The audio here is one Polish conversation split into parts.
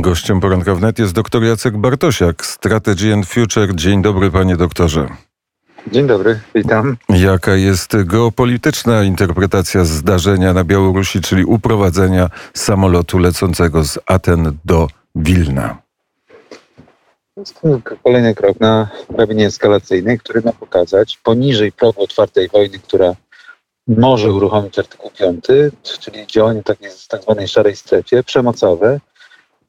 Gościem poranka wnet jest dr Jacek Bartosiak, Strategy and Future. Dzień dobry, panie doktorze. Dzień dobry, witam. Jaka jest geopolityczna interpretacja zdarzenia na Białorusi, czyli uprowadzenia samolotu lecącego z Aten do Wilna? Jest to kolejny krok na drabinie eskalacyjnej, który ma pokazać poniżej progu otwartej wojny, która może uruchomić artykuł 5, czyli działanie takiej z tak zwanej szarej strefie, przemocowe,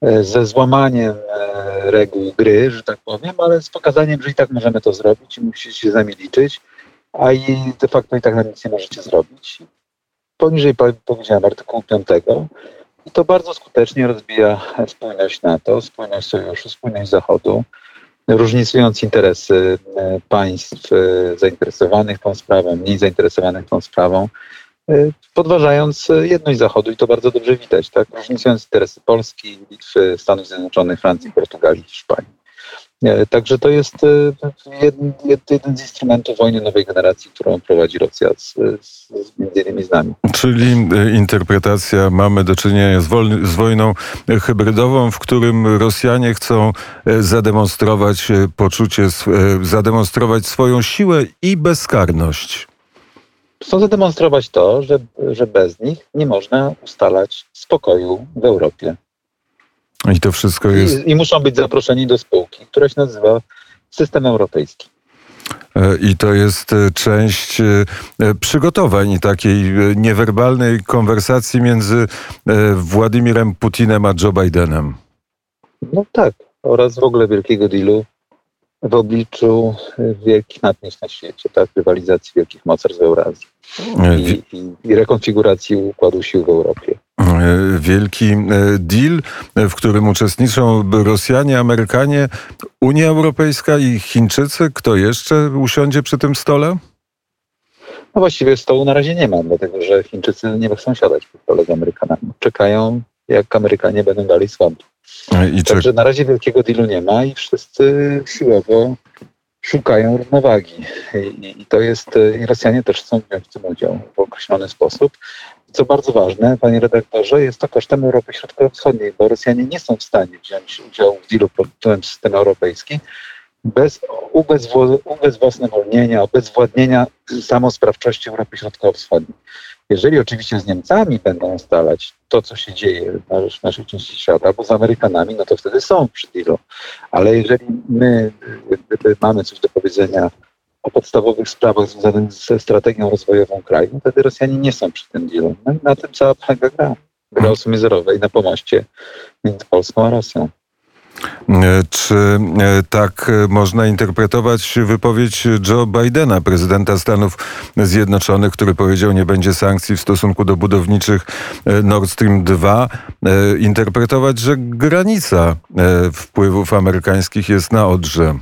ze złamaniem e, reguł gry, że tak powiem, ale z pokazaniem, że i tak możemy to zrobić i musicie się z nami liczyć, a i de facto i tak na nic nie możecie zrobić. Poniżej powiedziałem artykułu 5 i to bardzo skutecznie rozbija spójność NATO, spójność sojuszu, spójność Zachodu, różnicując interesy e, państw e, zainteresowanych tą sprawą, mniej zainteresowanych tą sprawą, e, podważając jedność Zachodu i to bardzo dobrze widać, tak? różnicując interesy Polski, Litwy, Stanów Zjednoczonych, Francji, Portugalii, Hiszpanii. Także to jest jeden, jeden z instrumentów wojny nowej generacji, którą prowadzi Rosja z, z, między innymi z nami. Czyli interpretacja mamy do czynienia z, wolny, z wojną hybrydową, w którym Rosjanie chcą zademonstrować poczucie, zademonstrować swoją siłę i bezkarność. Chcą zademonstrować to, że, że bez nich nie można ustalać spokoju w Europie. I to wszystko jest. I, I, muszą być zaproszeni do spółki, która się nazywa System Europejski. E, I to jest e, część e, przygotowań takiej niewerbalnej konwersacji między Władimirem Putinem a Joe Bidenem. No tak, oraz w ogóle wielkiego dealu w obliczu wielkich napięć na świecie, tak, rywalizacji wielkich mocarstw w Eurazji i, i, i rekonfiguracji układu sił w Europie. E, wielki e, deal, w którym uczestniczą Rosjanie, Amerykanie, Unia Europejska i Chińczycy. Kto jeszcze usiądzie przy tym stole? No właściwie stołu na razie nie ma, dlatego że Chińczycy nie chcą siadać przy stole z Amerykanami. Czekają, jak Amerykanie będą dalej słabi. E, I Także na razie wielkiego dealu nie ma i wszyscy siłowo szukają równowagi. I, i to jest, i Rosjanie też chcą wziąć w tym udział w określony sposób. Co bardzo ważne, panie redaktorze, jest to kosztem Europy Środkowo-Wschodniej, bo Rosjanie nie są w stanie wziąć udziału w dealu pod tytułem system europejski bez ubezwłasnowolnienia, obezwładnienia samosprawczości Europy Środkowo-Wschodniej. Jeżeli oczywiście z Niemcami będą ustalać to, co się dzieje w naszej części świata, albo z Amerykanami, no to wtedy są przy dealu. Ale jeżeli my mamy coś do powiedzenia o podstawowych sprawach związanych ze strategią rozwojową kraju, wtedy Rosjanie nie są przy tym dealu. No na tym cała gra. Gra o sumie zerowej na pomoście między Polską a Rosją. E, czy e, tak można interpretować wypowiedź Joe Bidena, prezydenta Stanów Zjednoczonych, który powiedział, nie będzie sankcji w stosunku do budowniczych e, Nord Stream 2, interpretować, że granica wpływów amerykańskich jest na Odrze?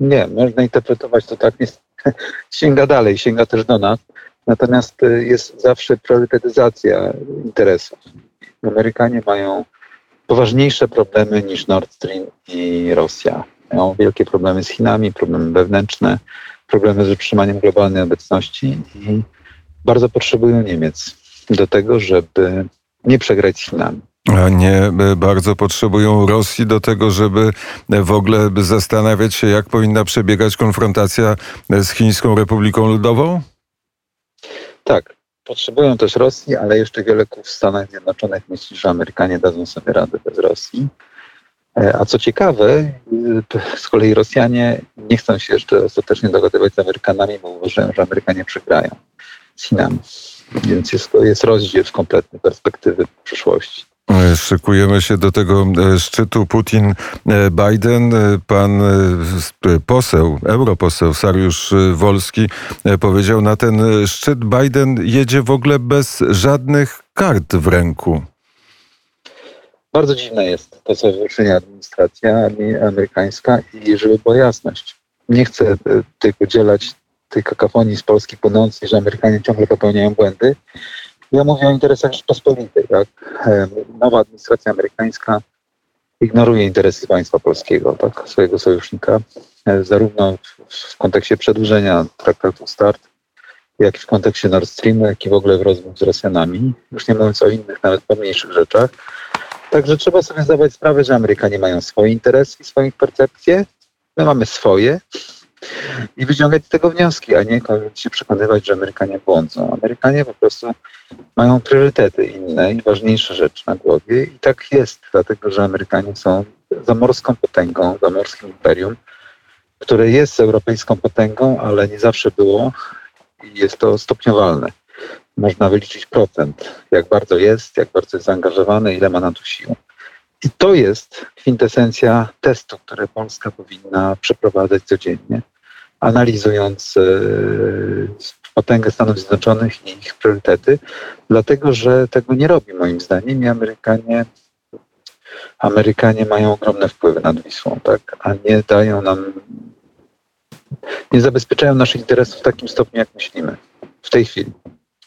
Nie, można interpretować to tak, sięga dalej, sięga też do nas. Natomiast jest zawsze priorytetyzacja interesów. Amerykanie mają poważniejsze problemy niż Nord Stream i Rosja. Mają wielkie problemy z Chinami, problemy wewnętrzne, problemy z utrzymaniem globalnej obecności i bardzo potrzebują Niemiec do tego, żeby nie przegrać z Chinami a nie e, bardzo potrzebują Rosji do tego, żeby w ogóle zastanawiać się, jak powinna przebiegać konfrontacja z Chińską Republiką Ludową? Tak, potrzebują też Rosji, ale jeszcze wiele kół w Stanach Zjednoczonych myśli, że Amerykanie dadzą sobie radę bez Rosji. E, a co ciekawe, e, z kolei Rosjanie nie chcą się jeszcze ostatecznie dogadywać z Amerykanami, bo uważają, że Amerykanie przegrają z Chinami. Więc jest, jest rozdział z kompletnej perspektywy przyszłości. Szykujemy się do tego e, szczytu Putin-Biden. E, pan e, poseł, europoseł Sariusz Wolski powiedział na ten szczyt Biden jedzie w ogóle bez żadnych kart w ręku. Bardzo dziwne jest to, co wyczynia administracja amerykańska i żeby była jasność. Nie chcę tylko dzielać tej kakafonii z Polski płynącej, że Amerykanie ciągle popełniają błędy ja mówię o interesach Rzeczpospolitej. Tak? Nowa administracja amerykańska ignoruje interesy państwa polskiego, tak? swojego sojusznika, e, zarówno w kontekście przedłużenia traktatu START, jak i w kontekście Nord Streamu, jak i w ogóle w rozmów z Rosjanami. Już nie mówiąc o innych, nawet pomniejszych rzeczach. Także trzeba sobie zdawać sprawę, że Amerykanie mają swoje interesy i swoje percepcje, my mamy swoje i wyciągać z tego wnioski, a nie się przekonywać, że Amerykanie błądzą. Amerykanie po prostu mają priorytety inne i ważniejsze rzeczy na głowie i tak jest, dlatego że Amerykanie są zamorską potęgą, zamorskim imperium, które jest europejską potęgą, ale nie zawsze było i jest to stopniowalne. Można wyliczyć procent, jak bardzo jest, jak bardzo jest zaangażowany, ile ma na to sił. I to jest kwintesencja testu, które Polska powinna przeprowadzać codziennie, analizując e, potęgę Stanów Zjednoczonych i ich priorytety, dlatego że tego nie robi moim zdaniem i Amerykanie, Amerykanie mają ogromne wpływy nad Wisłą, tak? a nie dają nam, nie zabezpieczają naszych interesów w takim stopniu, jak myślimy w tej chwili.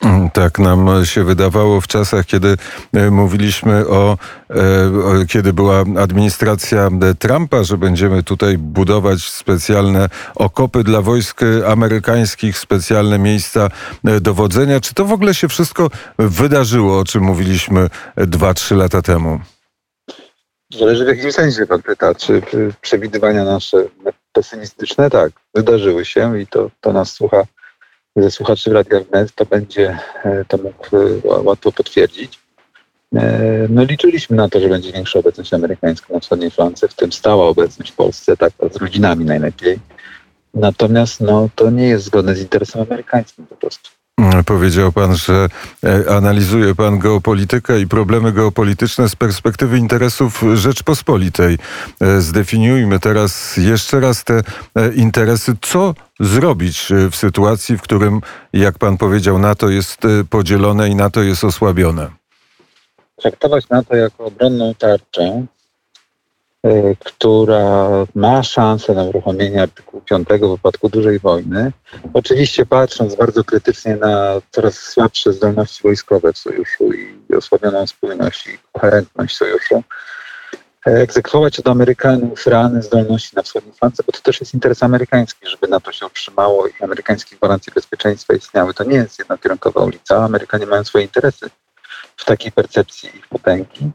Mm, tak nam się wydawało w czasach, kiedy e, mówiliśmy o, e, kiedy była administracja Trumpa, że będziemy tutaj budować specjalne okopy dla wojsk amerykańskich, specjalne miejsca e, dowodzenia. Czy to w ogóle się wszystko wydarzyło, o czym mówiliśmy dwa, trzy lata temu? Zależy w jakim sensie pan pyta. Czy przewidywania nasze pesymistyczne? Tak, wydarzyły się i to, to nas słucha ze słuchaczy Radia Wnet, to będzie e, to mógł e, łatwo potwierdzić. E, no liczyliśmy na to, że będzie większa obecność amerykańska na wschodniej flance, w tym stała obecność w Polsce, tak z rodzinami najlepiej. Natomiast no, to nie jest zgodne z interesem amerykańskim po prostu. Powiedział pan, że analizuje pan geopolitykę i problemy geopolityczne z perspektywy interesów Rzeczpospolitej. Zdefiniujmy teraz jeszcze raz te interesy. Co zrobić w sytuacji, w którym, jak pan powiedział, NATO jest podzielone i NATO jest osłabione? Traktować NATO jako obronną tarczę, która ma szansę na uruchomienie artykułu 5 w wypadku dużej wojny. Oczywiście patrząc bardzo krytycznie na coraz słabsze zdolności wojskowe w sojuszu i osłabioną spójność i koherentność sojuszu, egzekwować od Amerykanów realne zdolności na wschodniej flance, bo to też jest interes amerykański, żeby NATO się utrzymało i amerykańskie gwarancje bezpieczeństwa istniały. To nie jest jednokierunkowa ulica. Amerykanie mają swoje interesy w takiej percepcji ich potęgi.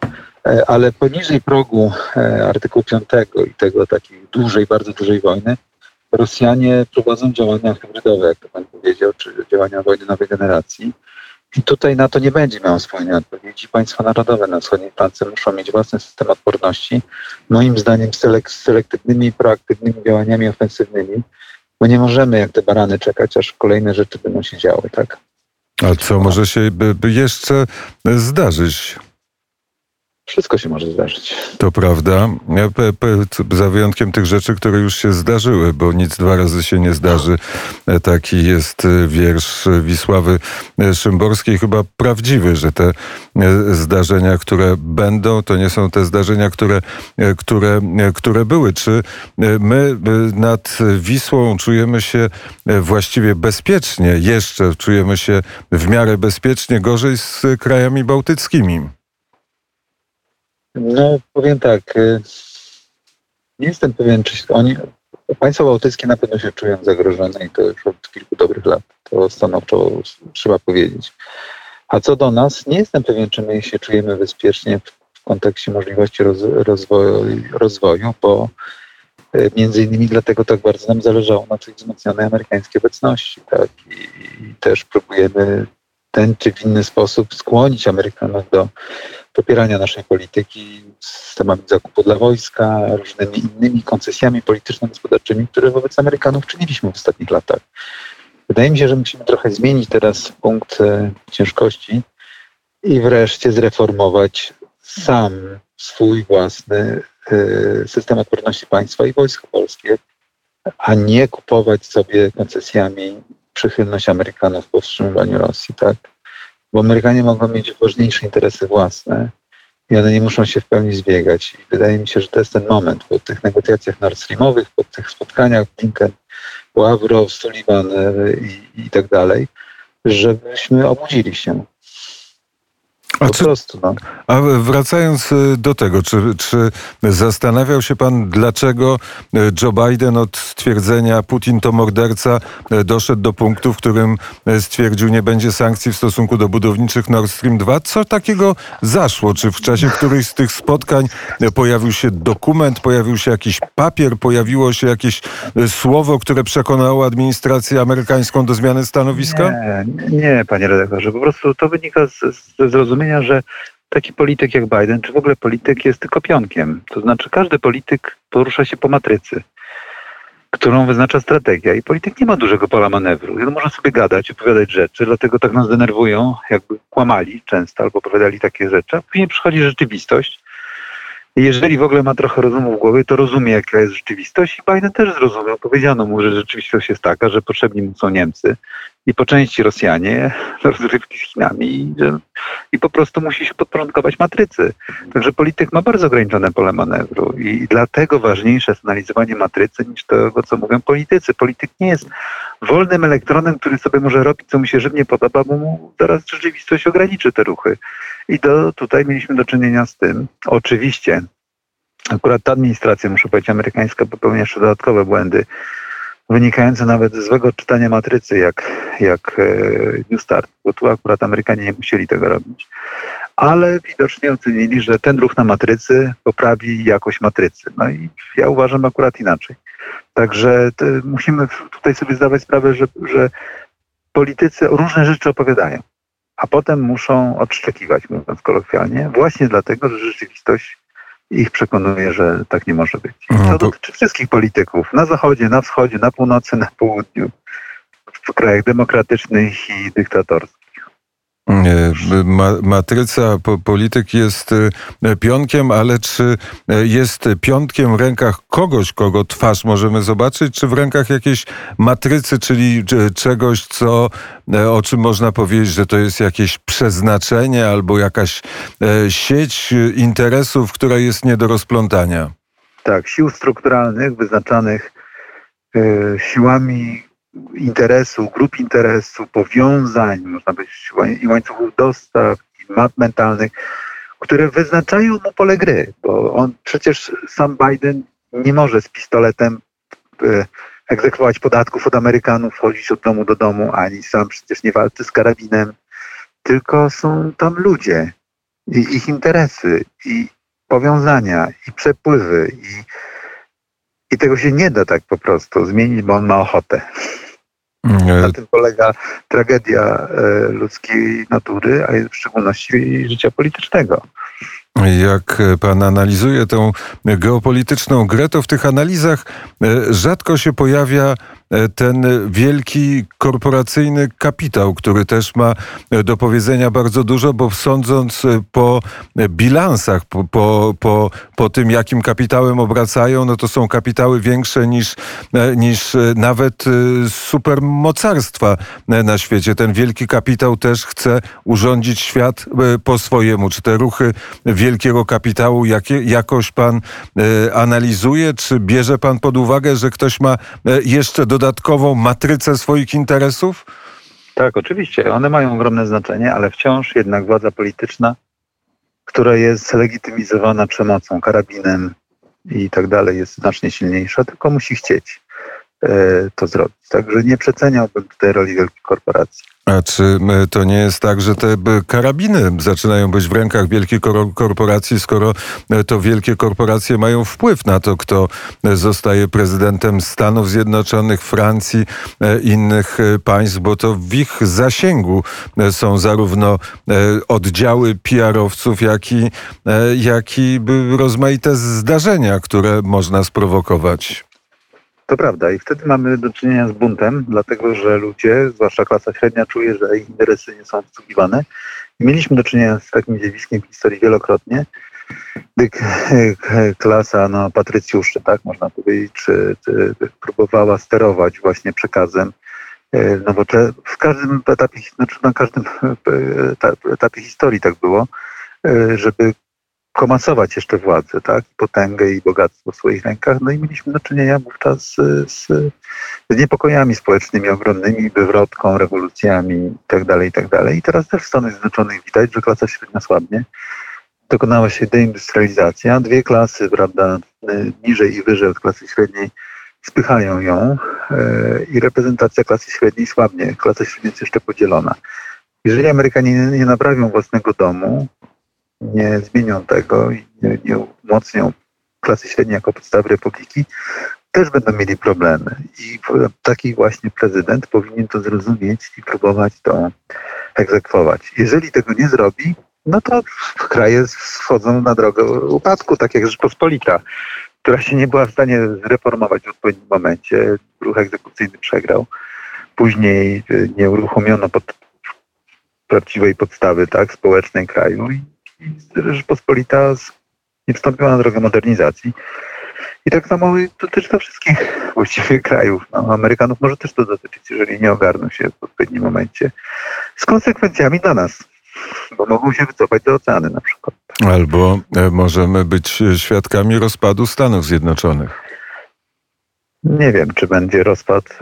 E, ale poniżej progu e, artykułu 5 i tego takiej dużej, bardzo dużej wojny, Rosjanie prowadzą działania hybrydowe, jak to pan powiedział, czy działania wojny nowej generacji. I tutaj na to nie będzie miało spójnej odpowiedzi. Państwa narodowe na wschodniej Francji muszą mieć własny system odporności, moim zdaniem selek selektywnymi, proaktywnymi działaniami ofensywnymi, bo nie możemy jak te barany czekać, aż kolejne rzeczy będą się działy, tak? A co może się jeszcze zdarzyć? Wszystko się może zdarzyć. To prawda. Za wyjątkiem tych rzeczy, które już się zdarzyły, bo nic dwa razy się nie zdarzy. E, taki jest e, wiersz Wisławy e, Szymborskiej, chyba prawdziwy, że te zdarzenia, które będą, to nie są te zdarzenia, które, które, które były. Czy my nad Wisłą czujemy się właściwie bezpiecznie, jeszcze czujemy się w miarę bezpiecznie, gorzej z krajami bałtyckimi? No, powiem tak. Y, nie jestem pewien, czy oni, państwa bałtyckie na pewno się czują zagrożone i to już od kilku dobrych lat. To stanowczo trzeba powiedzieć. A co do nas, nie jestem pewien, czy my się czujemy bezpiecznie w kontekście możliwości roz, rozwoju, rozwoju, bo y, między innymi dlatego tak bardzo nam zależało na tej wzmocnionej amerykańskiej obecności. Tak? I, I też próbujemy ten czy w inny sposób skłonić Amerykanów do popierania naszej polityki systemami zakupu dla wojska, różnymi innymi koncesjami polityczno-gospodarczymi, które wobec Amerykanów czyniliśmy w ostatnich latach. Wydaje mi się, że musimy trochę zmienić teraz punkt e, ciężkości i wreszcie zreformować sam swój własny e, system odporności państwa i wojsko polskie, a nie kupować sobie koncesjami przychylność Amerykanów w powstrzymywaniu Rosji, tak? Bo Amerykanie mogą mieć ważniejsze interesy własne i one nie muszą się w pełni zbiegać. I wydaje mi się, że to jest ten moment po tych negocjacjach Nord Streamowych, po tych spotkaniach Blinken, Ławrow, Sullivan i, i tak dalej, żebyśmy obudzili się. A czy, prostu, no. A wracając y, do tego, czy, czy zastanawiał się pan, dlaczego y, Joe Biden od stwierdzenia Putin to morderca y, doszedł do punktu, w którym stwierdził, nie będzie sankcji w stosunku do budowniczych Nord Stream 2? Co takiego zaszło? Czy w czasie którychś z tych spotkań pojawił się dokument, pojawił się jakiś papier, pojawiło się jakieś słowo, które przekonało administrację amerykańską do zmiany stanowiska? Nie, nie, panie redaktorze. Po prostu to wynika z, zrozumienia, że taki polityk jak Biden, czy w ogóle polityk jest tylko pionkiem. To znaczy każdy polityk porusza się po matrycy, którą wyznacza strategia i polityk nie ma dużego pola manewru. On może sobie gadać, opowiadać rzeczy, dlatego tak nas denerwują, jakby kłamali często albo opowiadali takie rzeczy, a później przychodzi rzeczywistość jeżeli w ogóle ma trochę rozumu w głowie, to rozumie, jaka jest rzeczywistość i Biden też zrozumiał. Powiedziano mu, że rzeczywistość jest taka, że potrzebni mu są Niemcy i po części Rosjanie do rozrywki z Chinami i, i po prostu musi się podporządkować matrycy. Także polityk ma bardzo ograniczone pole manewru i dlatego ważniejsze jest analizowanie matrycy niż tego, co mówią politycy. Polityk nie jest wolnym elektronem, który sobie może robić, co mu się żywnie podoba, bo mu zaraz rzeczywistość ograniczy te ruchy. I to tutaj mieliśmy do czynienia z tym. Oczywiście akurat ta administracja, muszę powiedzieć, amerykańska popełnia jeszcze dodatkowe błędy, wynikające nawet ze złego czytania matrycy, jak, jak e, New Start, bo tu akurat Amerykanie nie musieli tego robić. Ale widocznie ocenili, że ten ruch na matrycy poprawi jakość matrycy. No i ja uważam akurat inaczej. Także te, musimy tutaj sobie zdawać sprawę, że, że politycy różne rzeczy opowiadają, a potem muszą odszczekiwać, mówiąc kolokwialnie, właśnie dlatego, że rzeczywistość ich przekonuje, że tak nie może być. No To to- dotyczy wszystkich polityków. Na zachodzie, na wschodzie, na północy, na południu. W krajach demokratycznych i dyktatorskich. Ma, matryca po, polityk jest e, pionkiem, ale czy e, jest pionkiem w rękach kogoś, kogo twarz możemy zobaczyć, czy w rękach jakiejś matrycy, czyli e, czegoś, co, e, o czym można powiedzieć, że to jest jakieś przeznaczenie albo jakaś e, sieć e, interesów, która jest nie do rozplątania? Tak, sił strukturalnych wyznaczanych e, siłami interesu, grup interesu, powiązań, można łań- i łańcuchów dostaw, i map mentalnych, które wyznaczają mu pole gry, bo on przecież sam Biden nie może z pistoletem e, egzekwować podatków od Amerykanów, chodzić od domu do domu, ani sam przecież nie walczy z karabinem, tylko są tam ludzie i ich interesy i powiązania i przepływy i, i tego się nie da tak po prostu zmienić, bo on ma ochotę. E, Na tym polega tragedia e, ludzkiej natury, a w szczególności życia politycznego. Jak pan analizuje tę geopolityczną grę, to w tych analizach e, rzadko się pojawia e, ten wielki korporacyjny kapitał, który też ma e, do powiedzenia bardzo dużo, bo sądząc po bilansach, po, po, po, po tym, jakim kapitałem obracają, no to są kapitały większe niż, niż nawet supermocarstwa na świecie. Ten wielki kapitał też chce urządzić świat po swojemu. Czy te ruchy wielkiego kapitału jakie, jakoś pan e, analizuje? Czy bierze pan pod uwagę, że ktoś ma e, jeszcze dodatkową matrycę swoich interesów? Tak, oczywiście, one mają ogromne znaczenie, ale wciąż jednak władza polityczna, która jest legitymizowana przemocą, karabinem i tak dalej, jest znacznie silniejsza, tylko musi chcieć e, to zrobić. Także nie przeceniałbym tutaj roli wielkich korporacji. A czy e, to nie jest tak, że te b, karabiny zaczynają być w rękach wielkich kor- korporacji, skoro e, to wielkie korporacje mają wpływ na to, kto e, zostaje prezydentem Stanów Zjednoczonych, Francji, e, innych e, państw, bo to w ich zasięgu e, są zarówno e, oddziały PR-owców, jak i, e, jak i rozmaite zdarzenia, które można sprowokować. To prawda i wtedy mamy do czynienia z buntem, dlatego że ludzie, zwłaszcza klasa średnia, czuje, że ich interesy nie są obsługiwane. Mieliśmy do czynienia z takim zjawiskiem w historii wielokrotnie, gdy klasa no, patrycjuszy, tak można powiedzieć, czy, czy próbowała sterować właśnie przekazem e, nowocze- w każdym etapie, znaczy na każdym e, eta- etapie historii tak było, e, żeby komasować jeszcze władzę, tak? Potęgę i bogactwo w swoich rękach. No i mieliśmy do czynienia wówczas z, z, niepokojami społecznymi ogromnymi, wywrotką, rewolucjami itd., itd. I teraz też w Stanach Zjednoczonych widać, że klasa średnia słabnie. Dokonała się deindustrializacja. Dwie klasy, prawda, niżej i wyżej od klasy średniej spychają ją e, i reprezentacja klasy średniej słabnie. Klasa średnia jest jeszcze podzielona. Jeżeli Amerykanie nie, nie naprawią własnego domu, nie zmienią tego i nie, nie umocnią klasy średniej jako podstawy republiki, też będą mieli problemy. I taki właśnie prezydent powinien to zrozumieć i próbować to egzekwować. Jeżeli tego nie zrobi, no to kraje schodzą na drogę upadku, tak jak Rzeczpospolita, która się nie była w stanie zreformować w odpowiednim momencie. Ruch egzekucyjny przegrał. Później y, nie uruchomiono pod prawdziwej podstawy tak, społecznej kraju i Rzeczpospolita nie wstąpiła na drogę modernizacji. I tak samo dotyczy to wszystkich właściwie krajów. No, Amerykanów może też to dotyczyć, jeżeli nie ogarną się w odpowiednim momencie. Z konsekwencjami dla nas, bo mogą się wycofać do oceany na przykład. Albo e, możemy być świadkami rozpadu Stanów Zjednoczonych. Nie wiem, czy będzie rozpad.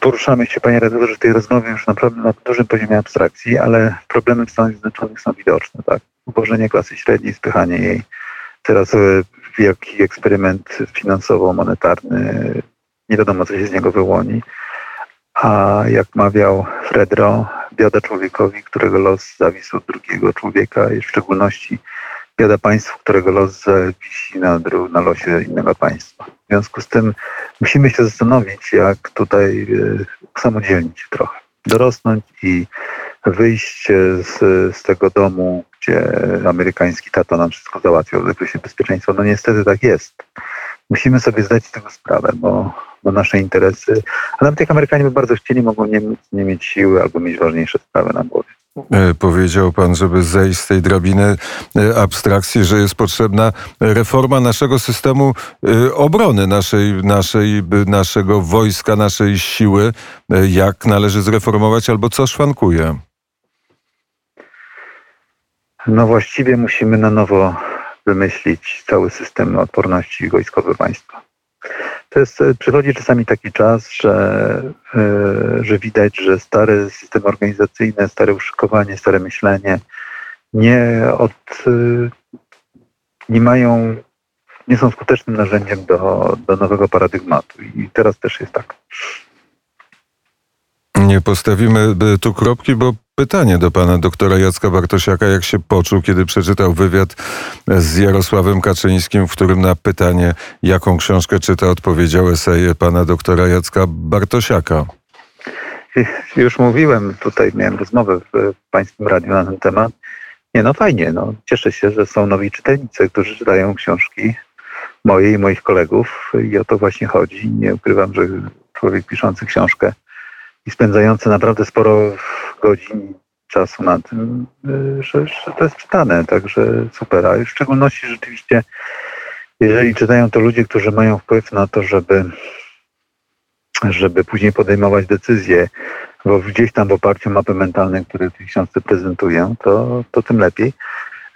Poruszamy się, panie redaktorze, tej rozmowie już naprawdę na dużym poziomie abstrakcji, ale problemy w Stanach Zjednoczonych są widoczne. Tak? Ubożenie klasy średniej, spychanie jej. Teraz e, wielki eksperyment finansowo-monetarny, nie wiadomo, co się z niego wyłoni. A jak mawiał Fredro, biada człowiekowi, którego los zawisł od drugiego człowieka, w szczególności biada państwu, którego los zawisi na, na losie innego państwa. W związku z tym musimy się zastanowić, jak tutaj e, samodzielnić trochę, dorosnąć i wyjść z, z tego domu, gdzie amerykański tata nam wszystko załatwiał, zakresie bezpieczeństwa. No niestety tak jest. Musimy sobie zdać z tego sprawę, bo, bo nasze interesy, a nawet jak Amerykanie by bardzo chcieli, mogą nie, nie mieć siły albo mieć ważniejsze sprawy na głowie. E, Powiedział pan, żeby zejść z tej drabiny e, abstrakcji, że jest potrzebna reforma naszego systemu e, obrony, naszej, naszej, naszego wojska, naszej siły. Jak należy zreformować albo co szwankuje? No właściwie musimy na nowo wymyślić cały system odporności wojskowy państwa. To jest, e, przychodzi czasami taki czas, że, e, że widać, że stare systemy organizacyjne, stare uszykowanie, stare myślenie nie od, e, nie mają, nie są skutecznym narzędziem do, do nowego paradygmatu. I teraz też jest tak. Nie postawimy tu kropki, bo pytanie do pana doktora Jacka Bartosiaka, jak się poczuł, kiedy przeczytał wywiad z Jarosławem Kaczyńskim, w którym na pytanie, jaką książkę czyta, odpowiedział esej pana doktora Jacka Bartosiaka. Już mówiłem, tutaj miałem rozmowę w Pańskim Radiu na ten temat. Nie no fajnie, no. cieszę się, że są nowi czytelnicy, którzy czytają książki moje i moich kolegów i o to właśnie chodzi. Nie ukrywam, że człowiek piszący książkę i spędzający naprawdę sporo godzin czasu na tym, y, że, że to jest czytane, także super. A w szczególności rzeczywiście, jeżeli czytają to ludzie, którzy mają wpływ na to, żeby żeby później podejmować decyzje, bo gdzieś tam w oparciu o mapy mentalne, które w tej książce prezentuję, to, to tym lepiej.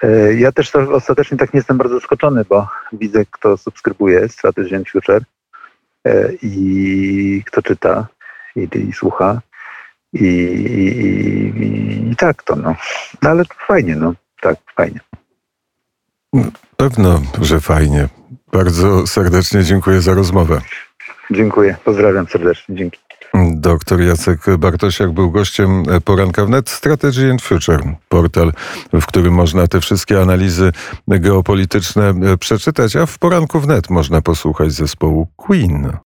E, Ja też ostatecznie tak nie jestem bardzo zaskoczony, bo widzę, kto subskrybuje Strategy and Future e, i kto czyta i, i słucha. I, i, i, tak to, no. no. Ale fajnie, no. Tak, fajnie. Pewno, że fajnie. Bardzo serdecznie dziękuję za rozmowę. Dziękuję, pozdrawiam serdecznie, dzięki. Doktor Jacek Bartosiak był gościem poranka wnet Strategy and Future, portal, w którym można te wszystkie analizy geopolityczne przeczytać, a w poranku wnet można posłuchać zespołu Queen.